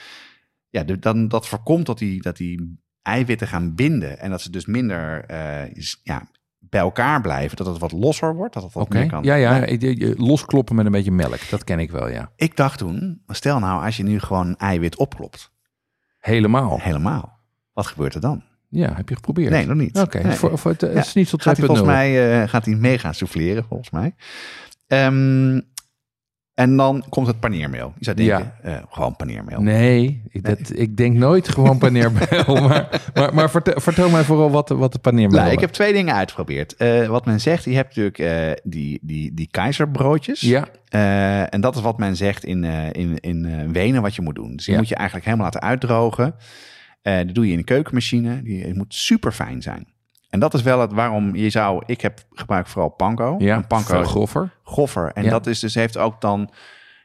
ja de, dan, dat voorkomt dat die, dat die eiwitten gaan binden en dat ze dus minder eh, ja, bij elkaar blijven. Dat het wat losser wordt, dat het wat meer kan. Ja, ja, ik- ik- loskloppen met een beetje melk. Dat ken ik wel, ja. Ik dacht toen, stel nou als je nu gewoon een eiwit opklopt, Helemaal. helemaal. Wat gebeurt er dan? Ja, heb je geprobeerd? Nee, nog niet. Oké, Nee. voor, voor het Ja, schnitzel 2.0. Gaat hij volgens mij uh, gaat hij mee gaan souffleren, volgens mij. Um, en dan komt het paneermeel. Je zou denken, ja. uh, gewoon paneermeel. Nee, ik, dat, ik denk nooit gewoon paneermeel. (laughs) maar maar, maar vertel, vertel, mij vooral wat, wat de paneermeel nou, Ik heb twee dingen uitgeprobeerd. Uh, wat men zegt, je hebt natuurlijk die, die, die keizerbroodjes. Ja. En dat is wat men zegt in, in, in Wenen wat je moet doen. Dus die ja. moet je eigenlijk helemaal laten uitdrogen. Dat doe je in de keukenmachine. Die moet super fijn zijn. En dat is wel het waarom je zou. Ik heb gebruikt vooral panko. Ja, een panko groffer. Groffer. En ja. dat is dus heeft ook dan.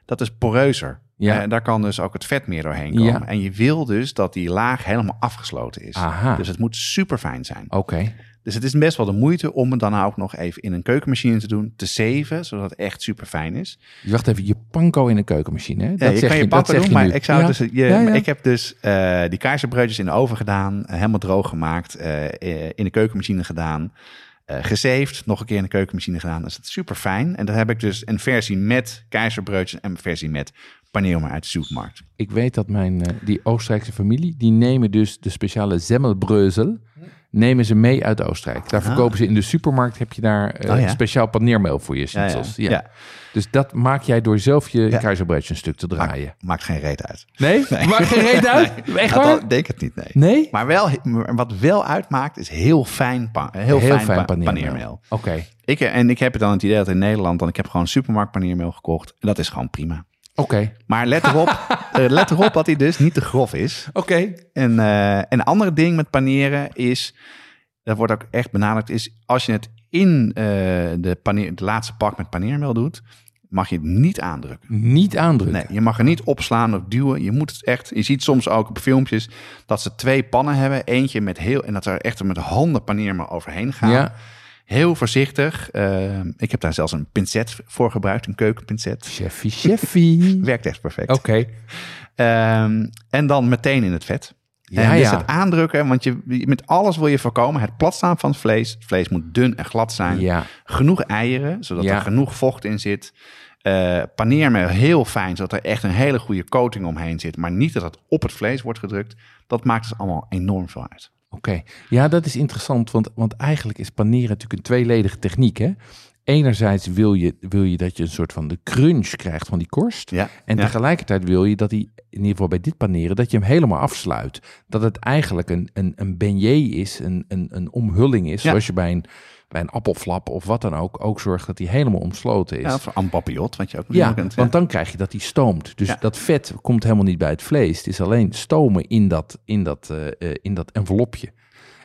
dat is poreuzer. Ja. Eh, daar kan dus ook het vet meer doorheen komen. Ja. En je wil dus dat die laag helemaal afgesloten is. Aha. Dus het moet super fijn zijn. Oké. Dus het is best wel de moeite om het dan ook nog even in een keukenmachine te doen, te zeven, zodat het echt super fijn is. Wacht even, je panko in een keukenmachine. Hè? Ja, je zeg kan je dat pakken zeg doen, je maar ik zou Ja. dus, je, Ja, ik heb dus eh, die keizerbroodjes in de oven gedaan, eh, helemaal droog gemaakt, eh, in de keukenmachine gedaan, eh gezeefd, nog een keer in de keukenmachine gedaan. Dus het is super fijn. En dan heb ik dus een versie met keizerbroodjes en een versie met paneermeel uit de supermarkt. Ik weet dat mijn, die Oostenrijkse familie, die nemen dus de speciale zemmelbreuzel, nemen ze mee uit Oostenrijk. Daar verkopen ze in de supermarkt, heb je daar eh, Ah. Oh ja. speciaal paneermeel voor je Ja, schnitzels. ja. Ja, Ja. Dus dat maak jij door zelf je Ja. een stuk te draaien. Maakt geen reet uit. Nee? (laughs) Maakt geen reet uit? (laughs) Echt waar? dat denk het niet, nee. Nee? Maar wel, wat wel uitmaakt, is heel fijn, pa- heel fijn, pa- paneermeel. Oké. Ik, en ik heb dan het idee dat in Nederland, dan ik heb gewoon supermarkt paneermeel gekocht. En dat is gewoon prima. Oké. Maar let erop, (laughs) eh, let erop dat hij dus niet te grof is. Oké. En en een andere ding met paneren is, dat wordt ook echt benadrukt, is als je het in eh, de, paneer, de laatste pak met paneermeel doet, mag je het niet aandrukken. Niet aandrukken. Nee, je mag er niet opslaan of duwen. Je moet het echt. Je ziet soms ook op filmpjes dat ze twee pannen hebben. Eentje met heel. En dat er echt met handen paneermeel overheen gaan. Ja. Heel voorzichtig. Eh, ik heb daar zelfs een pincet voor gebruikt, een keukenpincet. Cheffie, cheffie. (laughs) Werkt echt perfect. Oké. Ehm, en dan meteen in het vet. Ja, en dus ja. het aandrukken, want je, met alles wil je voorkomen. Het platstaan van het vlees. Het vlees moet dun en glad zijn. Ja. Genoeg eieren, zodat er genoeg vocht in zit. Eh paneermeel heel fijn, zodat er echt een hele goede coating omheen zit. Maar niet dat het op het vlees wordt gedrukt. Dat maakt dus allemaal enorm veel uit. Oké, ja, dat is interessant, want, want eigenlijk is paneren natuurlijk een tweeledige techniek. Hè? Enerzijds wil je, wil je dat je een soort van de crunch krijgt van die korst. Ja, En ja. tegelijkertijd wil je dat hij, in ieder geval bij dit paneren, dat je hem helemaal afsluit. Dat het eigenlijk een, een, een beignet is, een, een, een omhulling is. Ja. Zoals je bij een, bij een appelflap of wat dan ook, ook zorgt dat hij helemaal omsloten is. Ja, of papillot, wat je ook Ja, kunt. want dan krijg je dat hij stoomt. Dus Ja. dat vet komt helemaal niet bij het vlees. Het is alleen stomen in dat, in dat, eh, eh, in dat envelopje.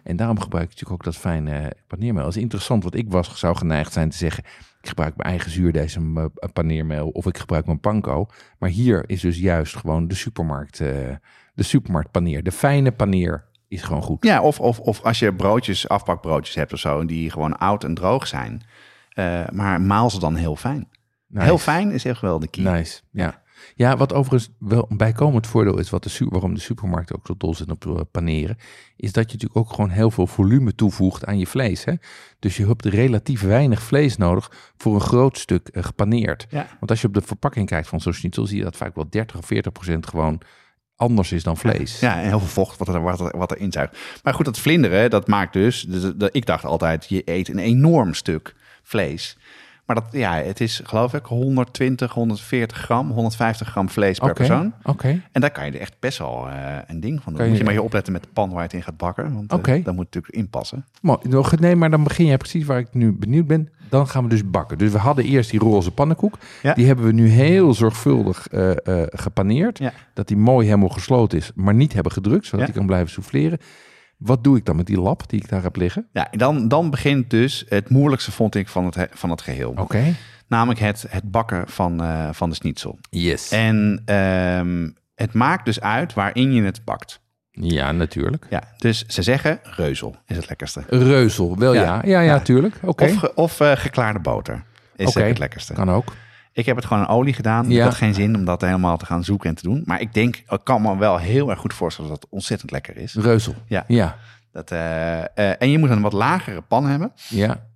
En daarom gebruik ik natuurlijk ook dat fijne paneermeel. Dat is interessant, want ik was, zou geneigd zijn te zeggen... ik gebruik mijn eigen zuurdesem eh, paneermeel of ik gebruik mijn panko. Maar hier is dus juist gewoon de supermarkt, de supermarkt paneer. De fijne paneer is gewoon goed. Ja, of, of, of als je broodjes, afbakbroodjes hebt of zo, die gewoon oud en droog zijn. Eh, maar maal ze dan heel fijn. Nice. Heel fijn is echt wel de key. Nice, ja. Ja, wat overigens wel een bijkomend voordeel is, wat de, waarom de supermarkt ook zo dol zijn op eh, paneren, is dat je natuurlijk ook gewoon heel veel volume toevoegt aan je vlees. Hè? Dus je hebt relatief weinig vlees nodig voor een groot stuk eh, gepaneerd. Ja. Want als je op de verpakking kijkt van zo'n schnitzel, zie je dat vaak wel 30 of 40 procent gewoon anders is dan vlees. Ja, en heel veel vocht wat er, wat er, wat er inzuigt. Maar goed, dat vlinderen, dat maakt dus... dus dat- ik dacht altijd, je eet een enorm stuk vlees. Maar dat, ja, het is geloof ik 120, 140 gram, 150 gram vlees per persoon. Oké, En daar kan je er echt best wel eh, een ding van doen. Je- Moet je maar je opletten met de pan waar je het in gaat bakken. Want eh, Oké. dat moet natuurlijk inpassen. Nog- Nee, maar dan begin je precies waar ik nu benieuwd ben. Dan gaan we dus bakken. Dus we hadden eerst die roze pannenkoek. Ja. Die hebben we nu heel zorgvuldig eh, eh, gepaneerd. Ja. Dat die mooi helemaal gesloten is, maar niet hebben gedrukt, zodat Ja. die kan blijven souffleren. Wat doe ik dan met die lap die ik daar heb liggen? Ja, dan, dan begint dus het moeilijkste, vond ik, van het, he- van het geheel. Oké. Namelijk het, het bakken van, eh, van de schnitzel. Yes. En ehm, het maakt dus uit waarin je het bakt. Ja, natuurlijk. Ja, dus ze zeggen reuzel is het lekkerste. Reuzel, wel ja. Ja. Ja, ja, tuurlijk. Oké. Of, of eh, geklaarde boter is het lekkerste. Kan ook. Ik heb het gewoon in olie gedaan. Ik had geen zin om dat helemaal te gaan zoeken en te doen. Maar ik denk, ik kan me wel heel erg goed voorstellen dat het ontzettend lekker is. Reuzel. Ja. Ja. Dat, eh, eh, en je moet een wat lagere pan hebben. Ja.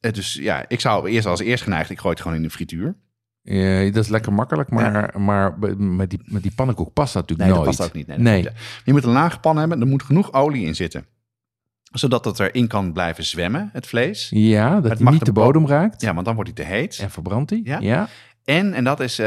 Dus ja, ik zou eerst als eerst geneigd, ik gooi het gewoon in de frituur. Eh, dat is lekker makkelijk, maar, maar met, die, met die pannenkoek past dat Nee, natuurlijk dat nooit. past ook niet. Nee, dat Nee. klopt, ja. Je moet een lage pan hebben, er moet genoeg olie in zitten. Zodat het erin kan blijven zwemmen, het vlees. Ja, dat Het mag niet de de bo- bodem raakt. Ja, want dan wordt hij te heet. En verbrandt hij. Ja. ja. En, en dat is eh,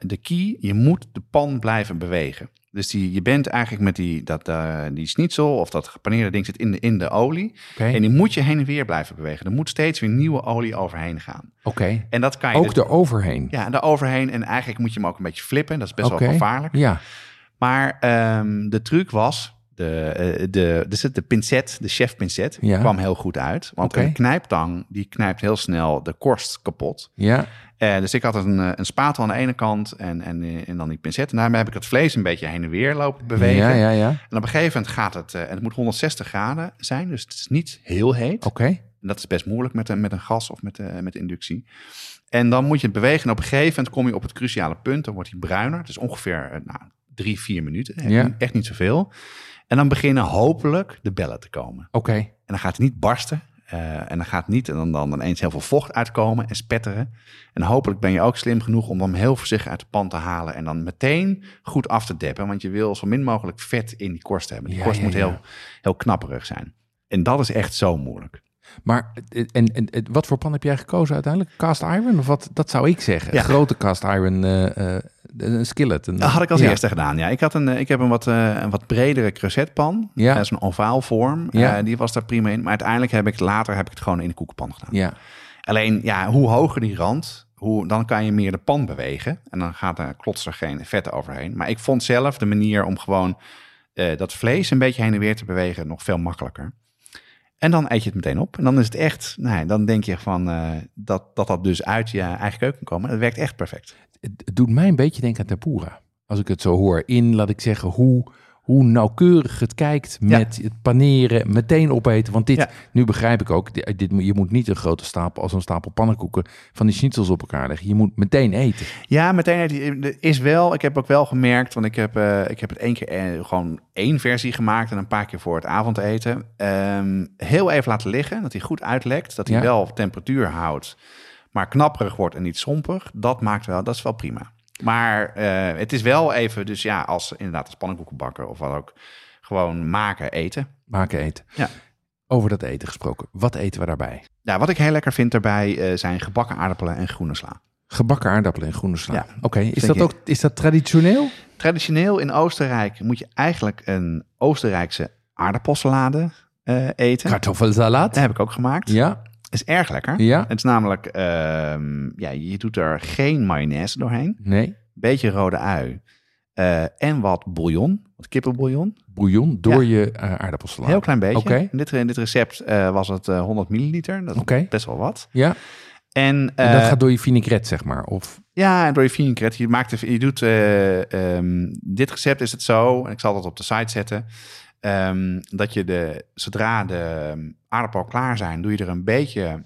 de key, je moet de pan blijven bewegen. Dus die, je bent eigenlijk met die, dat, eh, die schnitzel of dat gepaneerde ding zit in de, in de olie. En die moet je heen en weer blijven bewegen. Er moet steeds weer nieuwe olie overheen gaan. Oké. En dat kan je Ook dus- eroverheen. Ja, daar overheen. En eigenlijk moet je hem ook een beetje flippen. Dat is best wel gevaarlijk. Ja. Maar ehm, de truc was, de, eh, de, dus de pincet, de chef pincet, Ja. kwam heel goed uit. Want een knijptang, die knijpt heel snel de korst kapot. Ja. Eh, dus ik had een, eh, een spatel aan de ene kant en, en, eh, en dan die pincet. En daarmee heb ik het vlees een beetje heen en weer lopen bewegen. Ja, ja, ja. En op een gegeven moment gaat het, en het moet 160 graden zijn, dus het is niet heel heet. Oké. En dat is best moeilijk met een, met een gas of met, met inductie. En dan moet je het bewegen. En op een gegeven moment kom je op het cruciale punt. Dan wordt hij bruiner. Het is ongeveer nou, drie, vier minuten. Echt, Ja. niet- echt niet zoveel. En dan beginnen hopelijk de bellen te komen. Oké. En dan gaat hij niet barsten. Eh, en dan gaat niet en dan, dan ineens heel veel vocht uitkomen en spetteren. En hopelijk ben je ook slim genoeg om hem heel voorzichtig uit de pan te halen. En dan meteen goed af te deppen. Want je wil zo min mogelijk vet in die korst hebben. Die Ja, korst ja, moet ja. heel, heel knapperig zijn. En dat is echt zo moeilijk. Maar eh, en, en, en wat voor pan heb jij gekozen uiteindelijk? Cast iron? Of wat? Dat zou ik zeggen. Ja. Grote cast iron eh, een skillet. Een, Dat had ik als ja. eerste gedaan. Ja, ik, had een, eh, ik heb een wat, eh, een wat bredere crusetpan. Ja. Dat is een ovaalvorm. Ja. Eh, die was daar prima in. Maar uiteindelijk heb ik later heb ik het gewoon in de koekenpan gedaan. Ja. Alleen, ja, hoe hoger die rand, hoe, dan kan je meer de pan bewegen. En dan gaat er, klotst er geen vet overheen. Maar ik vond zelf de manier om gewoon dat vlees een beetje heen en weer te bewegen nog veel makkelijker. En dan eet je het meteen op. En dan is het echt, nou, ja, dan denk je van eh, dat, dat dat dus uit je eigen keuken komt. Dat werkt echt perfect. Het, doet mij een beetje denken aan tempura. Als ik het zo hoor. In, laat ik zeggen, hoe, hoe nauwkeurig het kijkt Ja. met het paneren, meteen opeten. Want dit, Ja. nu begrijp ik ook, dit, je moet niet een grote stapel, als een stapel pannenkoeken, van die schnitzels op elkaar leggen. Je moet meteen eten. Ja, meteen het er is wel. Ik heb ook wel gemerkt, want ik heb, eh, ik heb het één keer eh, gewoon één versie gemaakt en een paar keer voor het avondeten. Ehm, heel even laten liggen, dat hij goed uitlekt, dat hij Ja. wel temperatuur houdt, maar knapperig wordt en niet sompig. Dat maakt wel, dat is wel prima. Maar eh, het is wel even, dus ja, als inderdaad als pannenkoeken bakken of wat ook, gewoon maken, eten. Maken eten. Ja. Over dat eten gesproken. Wat eten we daarbij? Ja, wat ik heel lekker vind daarbij eh, zijn gebakken aardappelen en groene sla. Gebakken aardappelen en groene sla. Ja. Oké, is dat je- ook is dat traditioneel? Traditioneel in Oostenrijk moet je eigenlijk een Oostenrijkse aardappelsalade eh, eten. Kartoffelsalat? Dat heb ik ook gemaakt. Ja, Is erg lekker. ja, Het is namelijk, ehm, ja, je doet er geen mayonaise doorheen. nee. Beetje rode ui. eh, en wat bouillon, wat kippenbouillon. Bouillon door Ja. je eh, aardappelsalade. Heel klein beetje. Oké. In, dit, in dit recept eh, was het eh, 100 milliliter. Dat is Oké. best wel wat. Ja, En, en dat gaat door je vinaigrette, zeg maar. Of, Ja, en door je vinaigrette. Je, maakt je doet... eh, ehm, dit recept is het zo, en ik zal dat op de site zetten... ehm, dat je de, zodra de aardappel klaar zijn... doe je er een beetje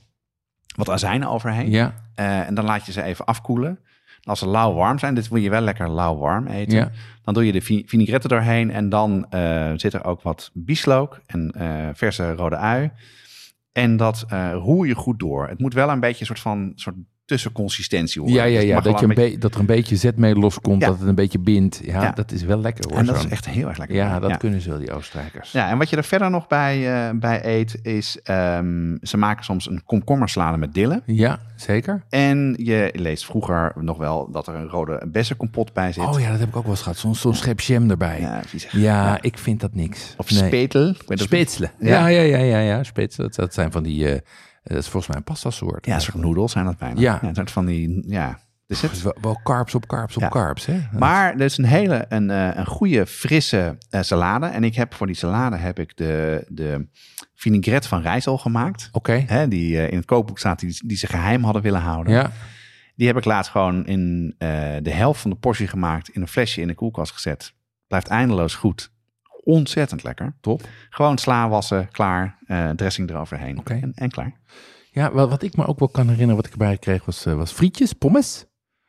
wat azijn overheen. ja, Eh, en dan laat je ze even afkoelen. En als ze lauw warm zijn, dit wil je wel lekker lauw warm eten. ja. Dan doe je de vi- vinaigrette doorheen. En dan eh, zit er ook wat bieslook en eh, verse rode ui. En dat roer je goed door. Het moet wel een beetje een soort van soort tussenconsistentie worden. Ja, ja, Dus ja. Dat, je een beetje- be- dat er een beetje zetmeel loskomt, Ja. dat het een beetje bindt. Ja, Ja. dat is wel lekker hoor. En dat zo. is echt heel erg lekker. Ja, dat ja. kunnen ze wel, die Oostenrijkers. Ja, en wat je er verder nog bij, eh, bij eet, is ehm, ze maken soms een komkommersalade met dillen. Ja, zeker. En je leest vroeger nog wel dat er een rode bessenkompot bij zit. Oh ja, dat heb ik ook wel eens gehad. Zo'n zo'n schep jam erbij. Ja, ik vind dat niks. Of Nee. spetel. Ja. Ja, ja, ja, ja. Spitselen. Dat, dat zijn van die, eh, dat is volgens mij een pasta soort. Ja, een soort noedels zijn dat bijna. Ja. een soort van die, ja. Dus Het is wel, wel carbs op carbs op Ja. carbs, hè? maar er is een hele, een, eh, een goede, frisse eh, salade. En ik heb voor die salade heb ik de, de vinaigrette van Rijssel gemaakt. Oké. Die eh, in het kookboek staat, die, die ze geheim hadden willen houden. Ja. Die heb ik laatst gewoon in eh, de helft van de portie gemaakt. In een flesje in de koelkast gezet. Blijft eindeloos goed. Ontzettend lekker. Top. Gewoon sla wassen, klaar. eh, dressing eroverheen. Oké. En, en klaar. Ja, wel, wat ik me ook wel kan herinneren, wat ik erbij kreeg, was, eh, was frietjes, pommes.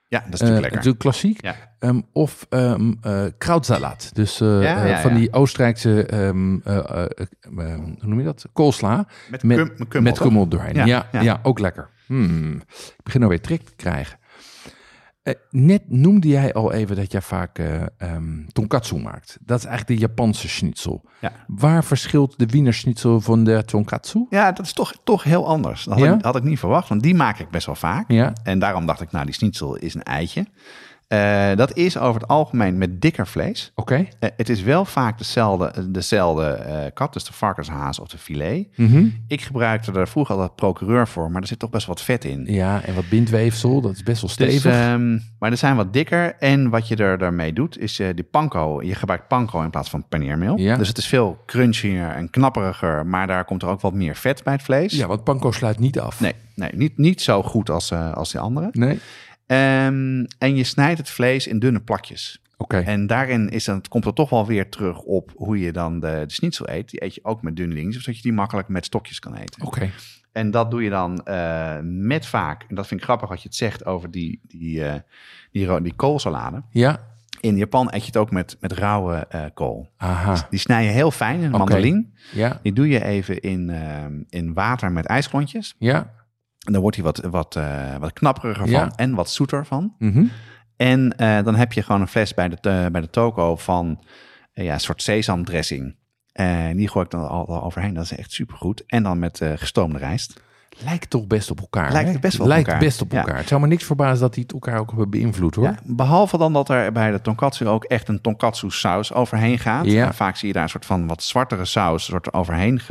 Ja, dat is Eh, natuurlijk lekker. natuurlijk klassiek. Ja. Ehm, of eh krautsalat. Dus eh, Ja, eh, ja, van die Oostenrijkse, ehm, eh, eh, eh, hoe noem je dat? Koolsla. Met, met- kum, met kummel, met toch? kummel doorheen. Ja, Ja, ja, ja. ook lekker. Hmm. Ik begin alweer trek te krijgen. Eh, net noemde jij al even dat jij vaak ehm, tonkatsu maakt. Dat is eigenlijk de Japanse schnitzel. Ja. Waar verschilt de Wiener schnitzel van de tonkatsu? Ja, dat is toch, toch heel anders. Dat had, Ja? ik, had ik niet verwacht, want die maak ik best wel vaak. Ja, En daarom dacht ik, nou, die schnitzel is een eitje. Eh, dat is over het algemeen met dikker vlees. Oké. Eh, het is wel vaak dezelfde, dezelfde eh, kat, dus de varkenshaas of de filet. Mhm. Ik gebruikte er vroeger altijd procureur voor, maar er zit toch best wat vet in. Ja, en wat bindweefsel, dat is best wel Dus, stevig. ehm, maar er zijn wat dikker. En wat je er daarmee doet, is eh die panko. Je gebruikt panko in plaats van paneermeel. Ja. Dus het is veel crunchier en knapperiger. Maar daar komt er ook wat meer vet bij het vlees. ja, want panko sluit niet af. Nee, nee niet, niet zo goed als, eh, als die andere. Nee? Ehm, en je snijdt het vlees in dunne plakjes. Oké. En daarin is dan, komt het toch wel weer terug op hoe je dan de, de schnitzel eet. Die eet je ook met dunne dingetjes, zodat je die makkelijk met stokjes kan eten. Oké. En dat doe je dan eh, met vaak, en dat vind ik grappig wat je het zegt over die, die, eh, die, die koolsalade. Ja. In Japan eet je het ook met, met rauwe eh, kool. Aha. Die snij je heel fijn in een mandoline. Ja. Die doe je even in, eh, in water met ijsklontjes. Ja. En dan wordt hij wat, wat, eh, wat knapperiger Ja. van en wat zoeter van. Mhm. En eh, dan heb je gewoon een fles bij de, eh, bij de toko van eh, ja, een soort sesamdressing. En die gooi ik dan al, al overheen. Dat is echt supergoed. En dan met gestoomde rijst. Lijkt toch best op elkaar. Lijkt het best wel op Lijkt elkaar. best op Ja. elkaar. Het zou me niks verbazen dat die het elkaar ook hebben beïnvloed hoor. Ja, behalve dan dat er bij de tonkatsu ook echt een tonkatsu saus overheen gaat. Ja. En vaak zie je daar een soort van wat zwartere saus. Soort overheen.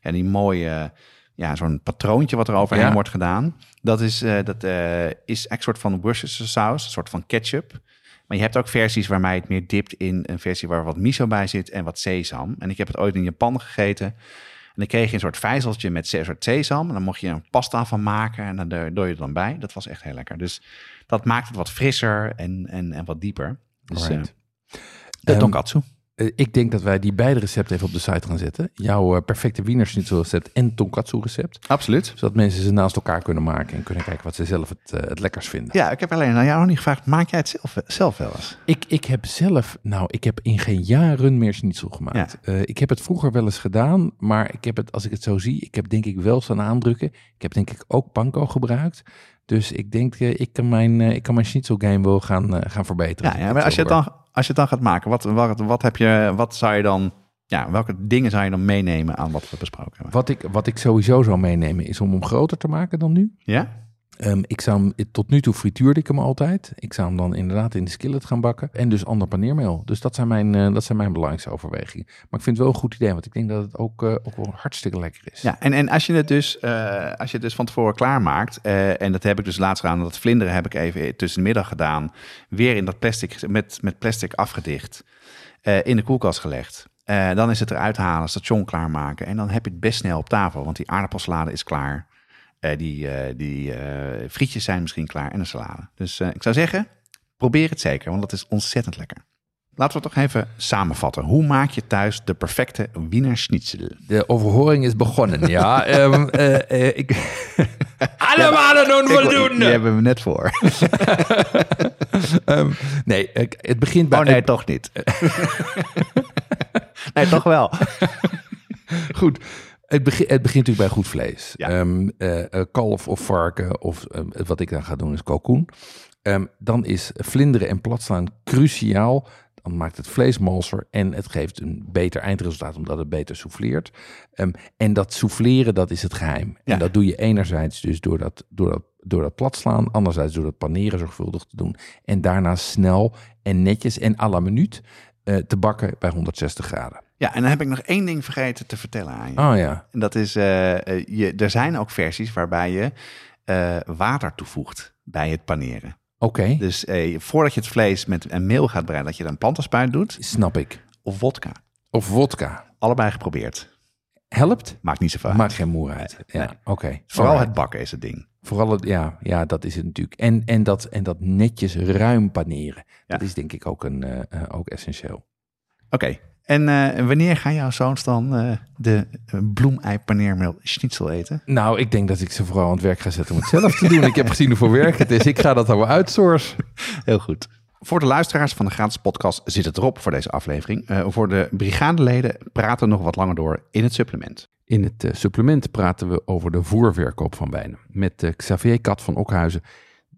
Ja, die mooie, ja, zo'n patroontje wat er overheen Ja. wordt gedaan. Dat is, eh, dat, eh, is echt een soort van Worcestershire saus. Een soort van ketchup. Maar je hebt ook versies waarbij je het meer dipt in een versie waar wat miso bij zit en wat sesam. En ik heb het ooit in Japan gegeten. En dan kreeg je een soort vijzeltje met een soort sesam. En dan mocht je een pasta van maken en dan doe je het dan bij. Dat was echt heel lekker. Dus dat maakt het wat frisser en, en, en wat dieper. Dus Alright. de Ehm, tonkatsu. Eh, ik denk dat wij die beide recepten even op de site gaan zetten. Jouw eh, perfecte wienerschnitzel recept en tonkatsu recept. Absoluut. Zodat mensen ze naast elkaar kunnen maken en kunnen kijken wat ze zelf het, eh, het lekkers vinden. Ja, ik heb alleen aan jou nog niet gevraagd. Maak jij het zelf, zelf wel eens? Ik, ik heb zelf, nou, ik heb in geen jaren meer schnitzel gemaakt. Eh, ik heb het vroeger wel eens gedaan, maar ik heb het, als ik het zo zie, ik heb denk ik wel staan aandrukken. Ik heb denk ik ook panko gebruikt. Dus ik denk, eh, ik kan mijn, eh, ik kan mijn schnitzel game wel gaan, eh, gaan verbeteren. Ja, ja maar als je, het dan, als je het dan gaat maken, wat, wat, wat, heb je, wat zou je dan... Ja, welke dingen zou je dan meenemen aan wat we besproken hebben? Wat ik, wat ik sowieso zou meenemen is om hem groter te maken dan nu. Ja? Ehm, ik zou hem, tot nu toe frituurde ik hem altijd. Ik zou hem dan inderdaad in de skillet gaan bakken. En dus ander paneermeel. Dus dat zijn mijn, eh, dat zijn mijn belangrijkste overwegingen. Maar ik vind het wel een goed idee, want ik denk dat het ook, eh, ook wel hartstikke lekker is. Ja, en, en als, je het dus, eh, als je het dus van tevoren klaarmaakt, eh en dat heb ik dus laatst gedaan, dat vlinderen heb ik even tussen de middag gedaan, weer in dat plastic, met, met plastic afgedicht, eh, in de koelkast gelegd. Eh, dan is het eruit halen, station klaarmaken en dan heb je het best snel op tafel, want die aardappelsalade is klaar. Eh, die eh, die eh, frietjes zijn misschien klaar en een salade. Dus ik zou zeggen, probeer het zeker, want dat is ontzettend lekker. Laten we het toch even samenvatten. Hoe maak je thuis de perfecte Wiener Schnitzel? De overhoring is begonnen, ja. (laughs) Ehm, eh, eh, ik... (laughs) Allemaal doen voldoende! Die hebben we net voor. (laughs) Ehm, nee, het begint bij... Oh nee, toch niet. nee, toch wel. Goed. Het, begint het begint natuurlijk bij goed vlees. Ja. Ehm, eh, eh, kalf of varken of ehm, wat ik dan ga doen is kalkoen. Ehm, dan is vlinderen en platslaan cruciaal. Dan maakt het vlees malser en het geeft een beter eindresultaat omdat het beter souffleert. Ehm, en dat souffleren, dat is het geheim. Ja. En dat doe je enerzijds dus door dat, door, dat, door dat platslaan, anderzijds door dat paneren zorgvuldig te doen. En daarna snel en netjes en à la minuut eh, te bakken bij 160 graden. Ja, en dan heb ik nog één ding vergeten te vertellen aan je. Oh ja, En dat is, eh, eh, je, er zijn ook versies waarbij je eh, water toevoegt bij het paneren. oké. Dus voordat je het vlees met een meel gaat bereiden, dat je dan plantenspuit doet Snap ik. of vodka. Of vodka. Allebei geprobeerd. Helpt? Maakt niet zoveel uit. Maakt geen moer uit. Ja, Nee. oké. Vooral Alright. het bakken is het ding. Vooral het, ja, ja, dat is het natuurlijk. En, en, dat, en dat netjes ruim paneren. Dat is denk ik ook, een, ook essentieel. Oké. En eh, wanneer gaan jouw zoons dan eh, de uh, bloemei paneermeel schnitzel eten? Nou, ik denk dat ik ze vooral aan het werk ga zetten om het zelf te doen. Ik heb gezien hoeveel werk het is. Ik ga dat allemaal outsourcen. Heel goed. Voor de luisteraars van de gratis podcast zit het erop voor deze aflevering. Eh, voor de brigadeleden praten we nog wat langer door in het supplement. In het eh, supplement praten we over de voerverkoop van wijnen. Met eh, Xavier Kat van Okhuizen.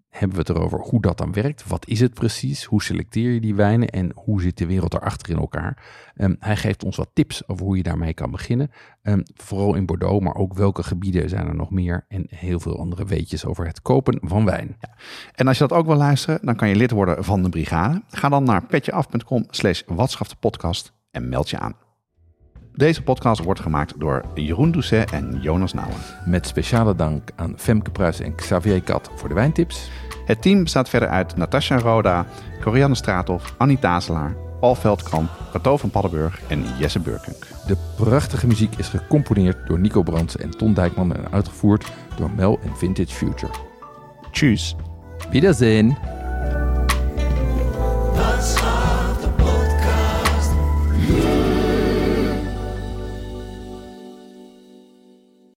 Hebben we het erover hoe dat dan werkt. Wat is het precies? Hoe selecteer je die wijnen? En hoe zit de wereld erachter in elkaar? Ehm, hij geeft ons wat tips over hoe je daarmee kan beginnen. Ehm, vooral in Bordeaux, maar ook welke gebieden zijn er nog meer. En heel veel andere weetjes over het kopen van wijn. En als je dat ook wil luisteren, dan kan je lid worden van de brigade. Ga dan naar petjeaf.com slash podcast en meld je aan. Deze podcast wordt gemaakt door Jeroen Doucet en Jonas Nouwen. Met speciale dank aan Femke Pruis en Xavier Kat voor de wijntips. Het team bestaat verder uit Natasja Roda, Corianne Straathoff, Annie Tazelaar, Paul Veldkamp, Cato van Paddenburg en Jesse Burkunk. De prachtige muziek is gecomponeerd door Nico Brands en Ton Dijkman en uitgevoerd door Mel en Vintage Future. Tjus! Wiedersehen!